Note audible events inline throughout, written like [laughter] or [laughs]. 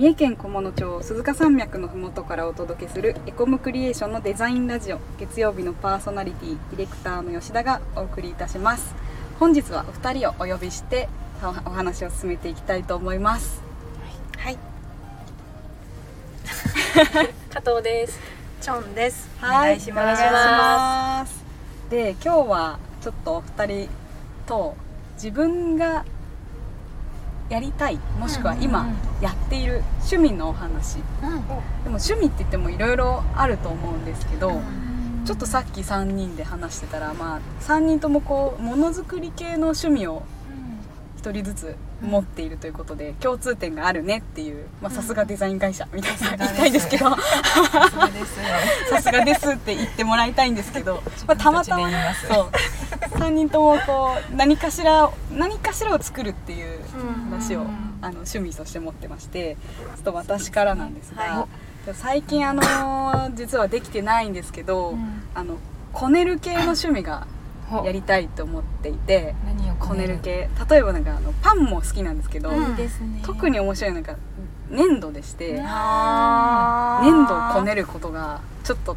三重県菰野町鈴鹿山脈のふもとからお届けするエコムクリエーションのデザインラジオ月曜日のパーソナリティディレクターの吉田がお送りいたします本日はお二人をお呼びしておお話を進めていきたいと思いますはい、加藤です。チョンです。おはい願いします。お願いしますで今日はちょっとお二人と自分がやりたいもしくは今やっている趣味のお話。でも趣味って言ってもいろいろあると思うんですけど、ちょっとさっき3人で話してたらまあ3人ともこうものづくり系の趣味を1人ずつ持っているということで共通点があるねっていうまあさすがデザイン会社みたいな言いたいんですけど。[laughs] さすがですって言ってもらいたいんですけど、まあ、たまたまそう3人ともこう何かしら何かしらを作るっていう話をうん。あの趣味として持ってましてちょっと私からなんですが、は最近あの実はできてないんですけど、あのこねる系の趣味がやりたいと思っていて何をこねる？系。例えばなんかあのパンも好きなんですけど、うん。特に面白いのが粘土でして。粘土をこねることがちょっと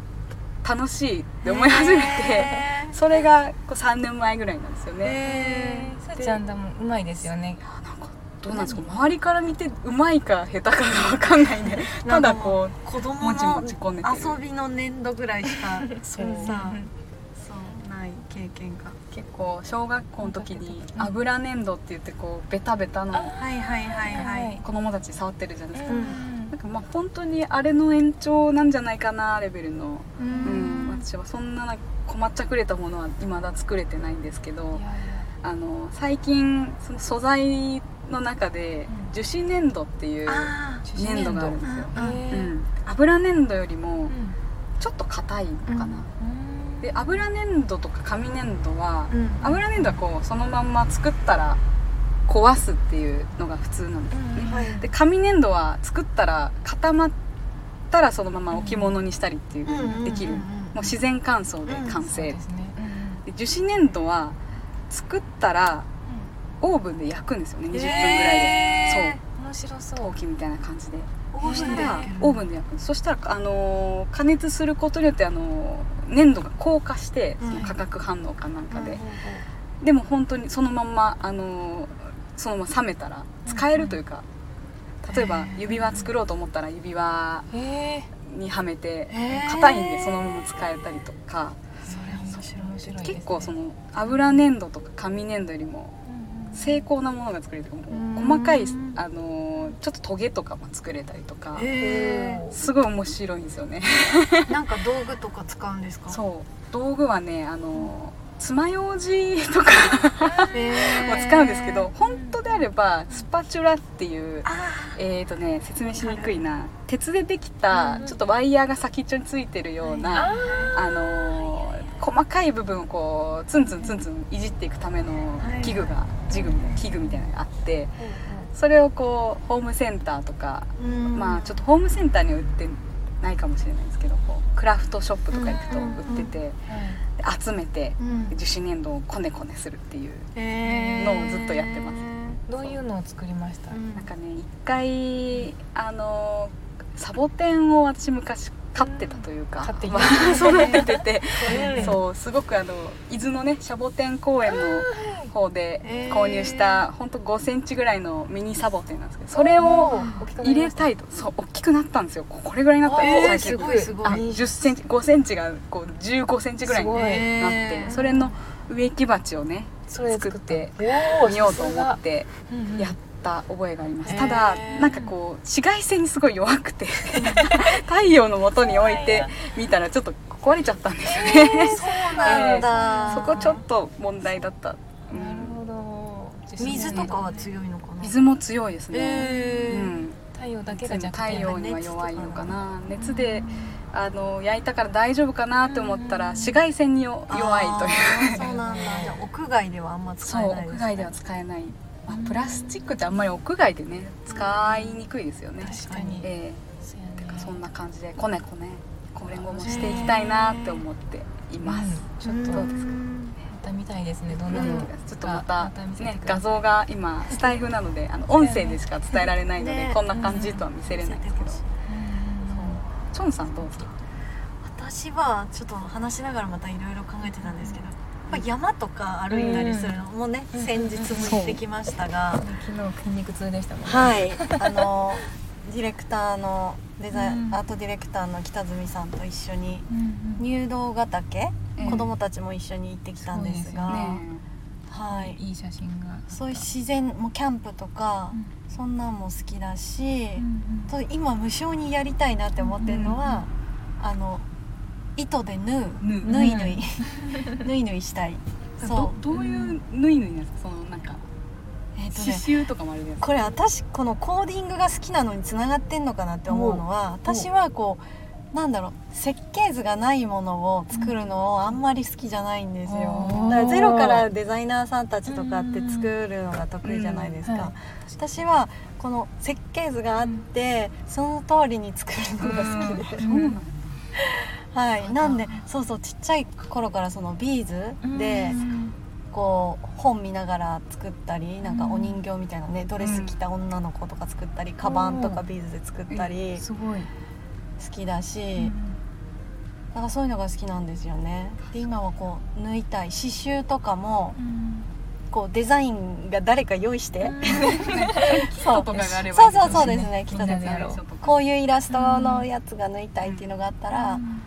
楽しいって思い始めてへそれがこう3年前ぐらいなんですよーね。へさちゃんだもうまいですよね。なんかどうなんですか？周りから見てうまいか下手かが分かんないんでーただこう子供の遊びの粘土ぐらいしか [laughs] そう。ない経験が。う結構小学校の時に油粘土って言ってこうベタベタの。子供たち触ってるじゃないですか、うんなんかまあ本当にあれの延長なんじゃないかなレベルの、ううん。私はそんな困っちゃくれたものは未だ作れてないんですけど、あの最近その素材の中でうん。樹脂粘土っていう粘土があるんですよ、うん。油粘土よりもうん。ちょっと硬いのかな、うん。で油粘土とか紙粘土は、うん。油粘土はこうそのまんま作ったら壊すっていうのが普通なんですよね、うん。はいで紙粘土は作ったら固まったらそのまま置物にしたりっていう風にできる、もう自然乾燥で完成、そうですね。で樹脂粘土は作ったらオーブンで焼くんですよね。20分ぐらいで、へう。ん面白そそう。陶器みたいな感じで。オそしたらーブンで焼けるオーブンで焼くそしたら、あのー加熱することによって、あのー粘土が硬化してその化学反応かなんかで、でも本当にそのまんま、あのーそのまま冷めたら使えるというか、例えば指輪作ろうと思ったら指輪。にはめて硬いんでそのまま使えたりとか。結構その油粘土とか紙粘土よりも精巧なものが作れるとかうん。細かい、あのーちょっとトゲとかも作れたりとか。へすごい面白いんですよね。ーなんか道具とか使うんですか？そう。道具はねあのー爪楊枝とかへー。も使うんですけど本当であればスパチュラっていうあえーとね説明しにくいな。鉄でできたうん。ちょっとワイヤーが先っちょについてるような、あのー細かい部分をこうツンツンツンツンいじっていくための器具がジグ器具みたいなのがあってそれをこうホームセンターとか、うん。まあちょっとホームセンターには売ってないかもしれないですけどこうクラフトショップとか行くと売ってて、で集めてうん。樹脂粘土をこねこねするっていうのをずっとやってます。どういうのを作りました？う。んなんかね一回あのーサボテンを私昔飼ってたというか。飼っていた。まあ [laughs] 育ててて。うん。そうすごくあの伊豆のねシャボテン公園の方で購入した本当5センチぐらいのミニサボテンなんですけどそれを入れたいと。そう大きくなったんですよ。ここれぐらいになったんえーです最近。すごいすごい。あ10センチ5センチがこう15センチぐらいになってそれの植木鉢をね作ってみようと思っさてすがうんうん。やった覚えがあります。ただなんかこう紫外線にすごい弱くて [laughs] 太陽の元に置いてみたらちょっと壊れちゃったんですよね、そうなんだ。そこちょっと問題だった、うんなるほど。水とかは強いのかな？水も強いですね、うん。太陽だけが弱太点陽には弱いのかな。熱であの焼いたから大丈夫かなって思ったら紫外線によ弱いという。そうなんだ。じゃあ屋外ではあんま使えないです屋外では使えない、まあ、プラスチックってあんまり屋外でね使いにくいですよね。確かに。えそうやね。えそんな感じでこねこねこれもしていきたいなって思っています、うん。ちょっとどうですか？ん。た見たいですね。どんなのうん。ちょっとまたね画像が今スタイフなのであの音声でしか伝えられないのでね。こんな感じとは見せれないんですけど。見せてチョンさんどうぞ私はちょっと話しながらまたいろいろ考えてたんですけどぱ山とか歩いたりするの。もね、うん。先日も行ってきましたが、昨日筋肉痛でしたもんね。はい。[laughs] あのディレクターのデザイン、うん。アートディレクターの北住さんと一緒にうんうん。入道ヶ岳、ええ子供たちも一緒に行ってきたんですが。ね。はい。いい写真がそういう自然もキャンプとか、うん。そんなんも好きだし、うんと今無償にやりたいなって思ってるのは、あの糸で縫う縫い縫い。[laughs] 縫い縫いしたい。どそう。どういう縫い縫いなんですか？そのなんかえっ、と刺ね繍とかもあるじゃないですか。これ私このコーディングが好きなのにつながってんのかなって思うのは私はこうなんだろう設計図がないものを作るのをあんまり好きじゃないんですよ。うんだからゼロからデザイナーさんたちとかって作るのが得意じゃないですか、うん。はい私はこの設計図があってその通りに作るのが好きで、[laughs] はい。なんでそうそうちっちゃい頃からそのビーズでうん。こう本見ながら作ったりなんかうん。お人形みたいなねドレス着た女の子とか作ったりカバンとかビーズで作ったりすごい。好きだしなんかそういうのが好きなんですよね。で今はこう縫いたい刺繍とかもこうデザインが誰か用意して。[laughs] そう。そいうそうですねきっとみんなでやろうちょっとこういうイラストのやつが縫いたいっていうのがあったら、うん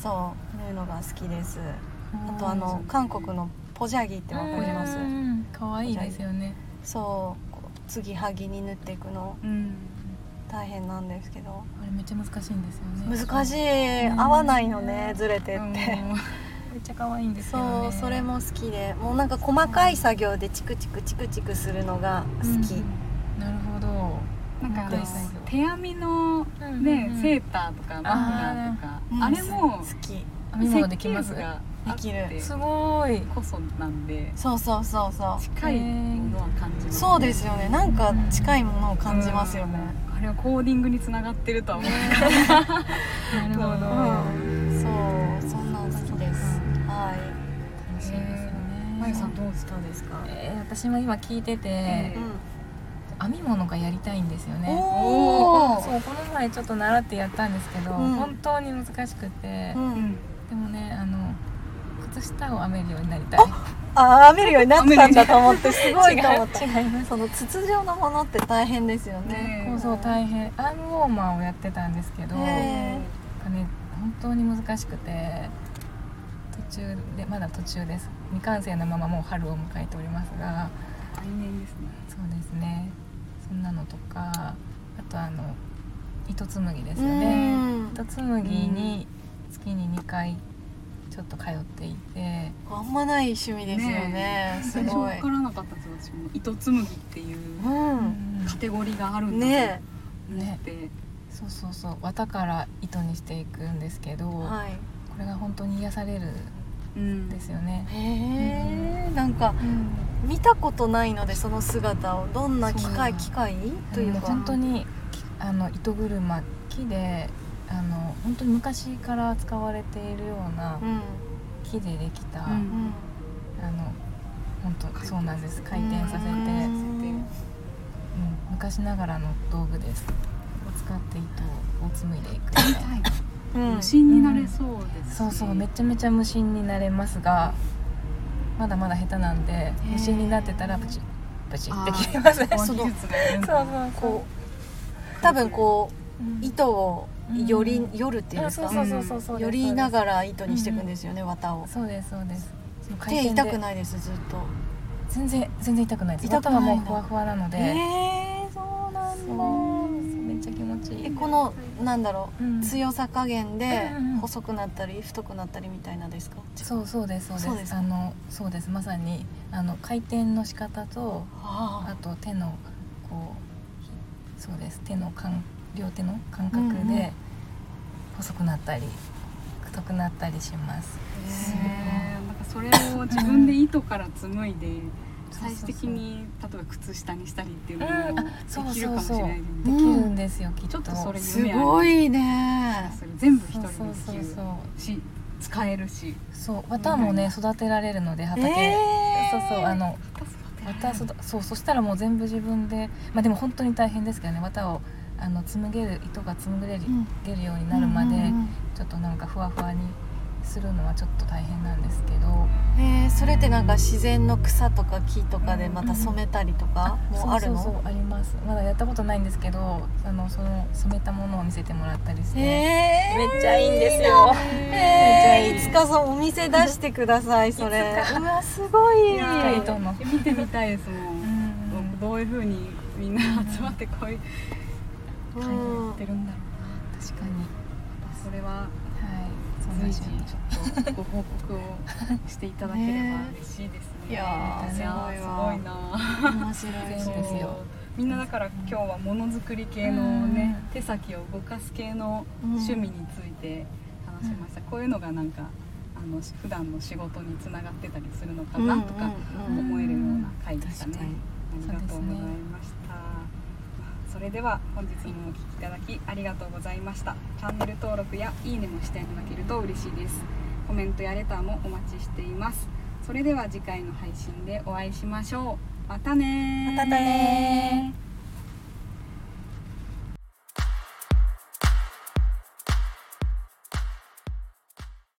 そう縫うのが好きです。うん。あとあの韓国のポジャギってわかります？うん。可愛いですよね。そう継ぎはぎに縫っていくの。うん。大変なんですけど。あれめっちゃ難しいんですよね。難しい。合わないのねずれてって。うん。めっちゃ可愛いんですよね。そうそれも好きで。もうなんか細かい作業でチクチクチクチクするのが好き、うんなるほど。なんか手編みのうんねうんセーターとかマフラーとかうん。あれも好き。編み物できます？ができる。すごい。こそなんでそうそうそうそう。近いものは感じますそうですよね。なんか近いものを感じますよね。うん。あれはコーディングにつながってるとは思う。な [laughs] なるほど。うんそうそんなん好きです。はい。楽しいですよね。まゆさんどうですかどうですか？えー私も今聞いててえ編み物がやりたいんですよね。[laughs] そうこの前ちょっと習ってやったんですけど、うん。本当に難しくて、うん。でもねあの靴下を編めるようになりたい。ああ編めるようになったんだと思って [laughs] すごいと思った。違います。その筒状のものって大変ですよね。ねそう大変。アームウォーマーをやってたんですけど、へなんえかね本当に難しくて途中でまだ途中です。未完成のままもう春を迎えておりますが。来年ですね。そうですねそんなのとかあとあの糸紡ぎですようねん。糸紡ぎに月に2回ちょっと通っていて。あんまない趣味ですよね。すごい。分からなかったんですよ私も糸紡ぎっていううん。カテゴリーがあるんだねと思って。そうそうそう。綿から糸にしていくんですけど、こはい。れが本当に癒されるうんんですよね、へえ。ん。か見たことないのでその姿を。どんな機械機械？というか。本当にきあの糸車木であの本当に昔から使われているようなうん木でできた、うん。うん。あの本当そうなんです。回転。させて、ううん。ん昔ながらの道具です。を使って糸を紡いでいく。みたい。な [laughs] うん。無心になれそうですし。そうそう。めちゃめちゃ無心になれますがまだまだ下手なんで無心になってたらプチップチッって切れますね。こ [laughs] そうのそうそう。こう多分こう糸をよりうん。よるっていうんですか？そうそうそうそうよりならがら糸にしていくんですよね綿を。そうですそうです。手痛くないですずっと。全然全然痛くないです。痛くはもうふわふわなので、へえそうなんだ。めっちゃ気持ちいい。えこのなんだろううん。強さ加減で細くなったり太くなったりみたいなですか？そうそうですそうです。そうですか？あのそうです。まさにあの回転の仕方とあ。あと手のこうひそうです。手の感両手の感覚で細くなったり太くなったりします、へー。なんかそれを自分で糸から紡いで最終的に例えば靴下にしたりっていうのもでそうきるかもしそうそうれないできるんですよ、きっと。ちょっとそれすごいね。全部一人でそうそうそうできるそう。し使えるし。そう綿もね育てられるので畑、えーそうそうあの綿そそうそしたらもう全部自分でまあでも本当に大変ですけどね綿をあの紡げる糸が紡げる,、うん。げるようになるまで、ちょっとなんかふわふわにするのはちょっと大変なんですけど。えーそれってなんか自然の草とか木とかでまた染めたりとかもあるの？そうそうそうあります。まだやったことないんですけどあのその染めたものを見せてもらったりして、えーめっちゃいいんですよ。えーめっちゃいい。いつかそうお店出してくださいそれ。[laughs] うわすごい。いやー糸の見てみたいですもん、うん。どういうふうにみんな集まってこういうう会にやんってるんだろ確かに。それは随時ちょっとご報告をしていただければ嬉しいですね。いやすごいな面白い。ですよ。みんなだから今日はものづくり系のね、手先を動かす系の趣味について話しました、こういうのがなんかあの普段の仕事につながってたりするのかなとか思えるような回でしたね、ありがとうございましたそれでは本日もお聴きいただきありがとうございました。チャンネル登録やいいねもしていただけると嬉しいです。コメントやレターもお待ちしています。それでは次回の配信でお会いしましょう。またねー。またねー。